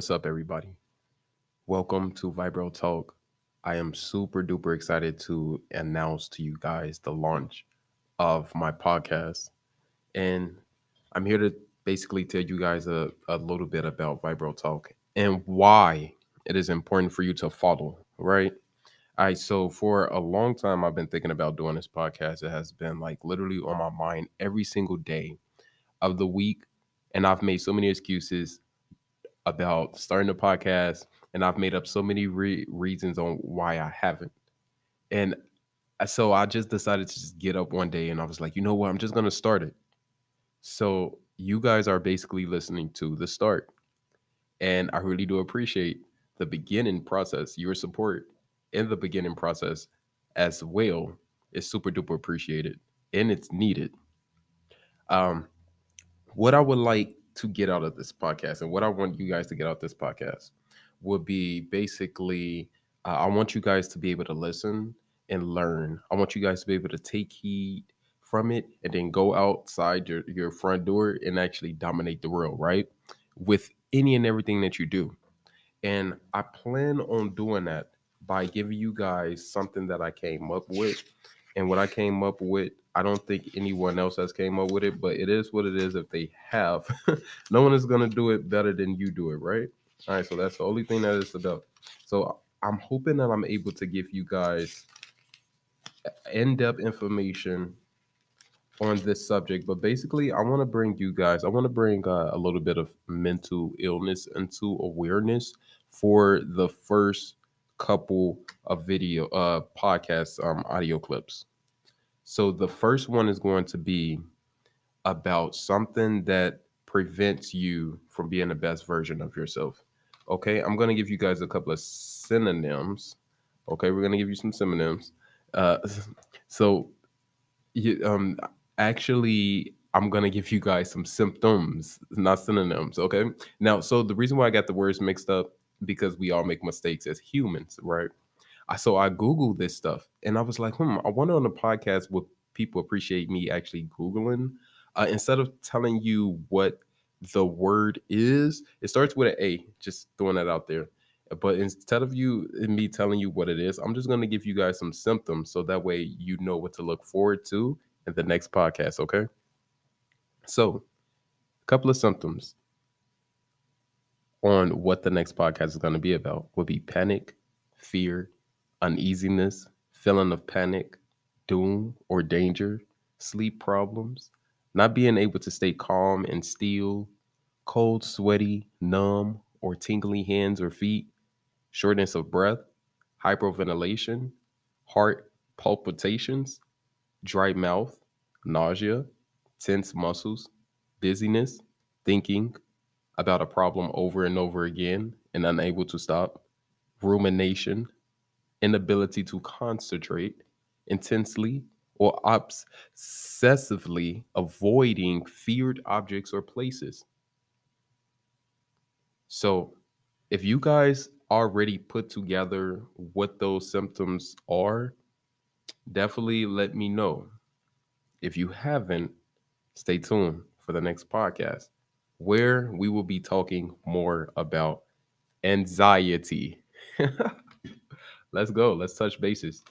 what's up, everybody? Welcome to Viibro Talk. I am super duper excited to announce to you guys the launch of my podcast. And I'm here to basically tell you guys a, a little bit about Viibro Talk and why it is important for you to follow, right? All right, so for a long time, I've been thinking about doing this podcast. It has been like literally on my mind every single day of the week. And I've made so many excuses about starting the podcast, and I've made up so many re- reasons on why I haven't. And so I just decided to just get up one day and I was like, you know what? I'm just going to start it. So you guys are basically listening to the start. And I really do appreciate the beginning process, your support in the beginning process as well is super duper appreciated and it's needed. Um, what I would like to get out of this podcast and what I want you guys to get out of this podcast would be basically uh, I want you guys to be able to listen and learn. I want you guys to be able to take heed from it and then go outside your, your front door and actually dominate the world, right? With any and everything that you do. And I plan on doing that by giving you guys something that I came up with. And what I came up with, I don't think anyone else has came up with it, but it is what it is if they have. no one is going to do it better than you do it, right? All right, so that's the only thing that it's about. So I'm hoping that I'm able to give you guys in-depth information on this subject, but basically, I want to bring you guys, I want to bring uh, a little bit of mental illness into awareness for the first couple of video uh podcast um audio clips. So the first one is going to be about something that prevents you from being the best version of yourself. Okay, I'm to give you guys a couple of synonyms. Okay, we're to give you some synonyms. Uh so you, um actually I'm gonna give you guys some symptoms, not synonyms. Okay. Now, so the reason why I got the words mixed up because we all make mistakes as humans, right? So I googled this stuff and I was like, hmm, I wonder on the podcast would people appreciate me actually googling uh, instead of telling you what the word is. It starts with an A. Just throwing that out there. But instead of you and me telling you what it is, I'm just going to give you guys some symptoms so that way you know what to look forward to in the next podcast. Okay. So, a couple of symptoms on what the next podcast is going to be about. Will be panic, fear, uneasiness, feeling of panic, doom or danger, sleep problems, not being able to stay calm and still, cold, sweaty, numb, or tingly hands or feet, shortness of breath, hyperventilation, heart palpitations, dry mouth, nausea, tense muscles, dizziness, thinking, about a problem over and over again and unable to stop, rumination, inability to concentrate intensely or obsessively avoiding feared objects or places. So, if you guys already put together what those symptoms are, definitely let me know. If you haven't, stay tuned for the next podcast where we will be talking more about anxiety. Let's go. Let's touch bases.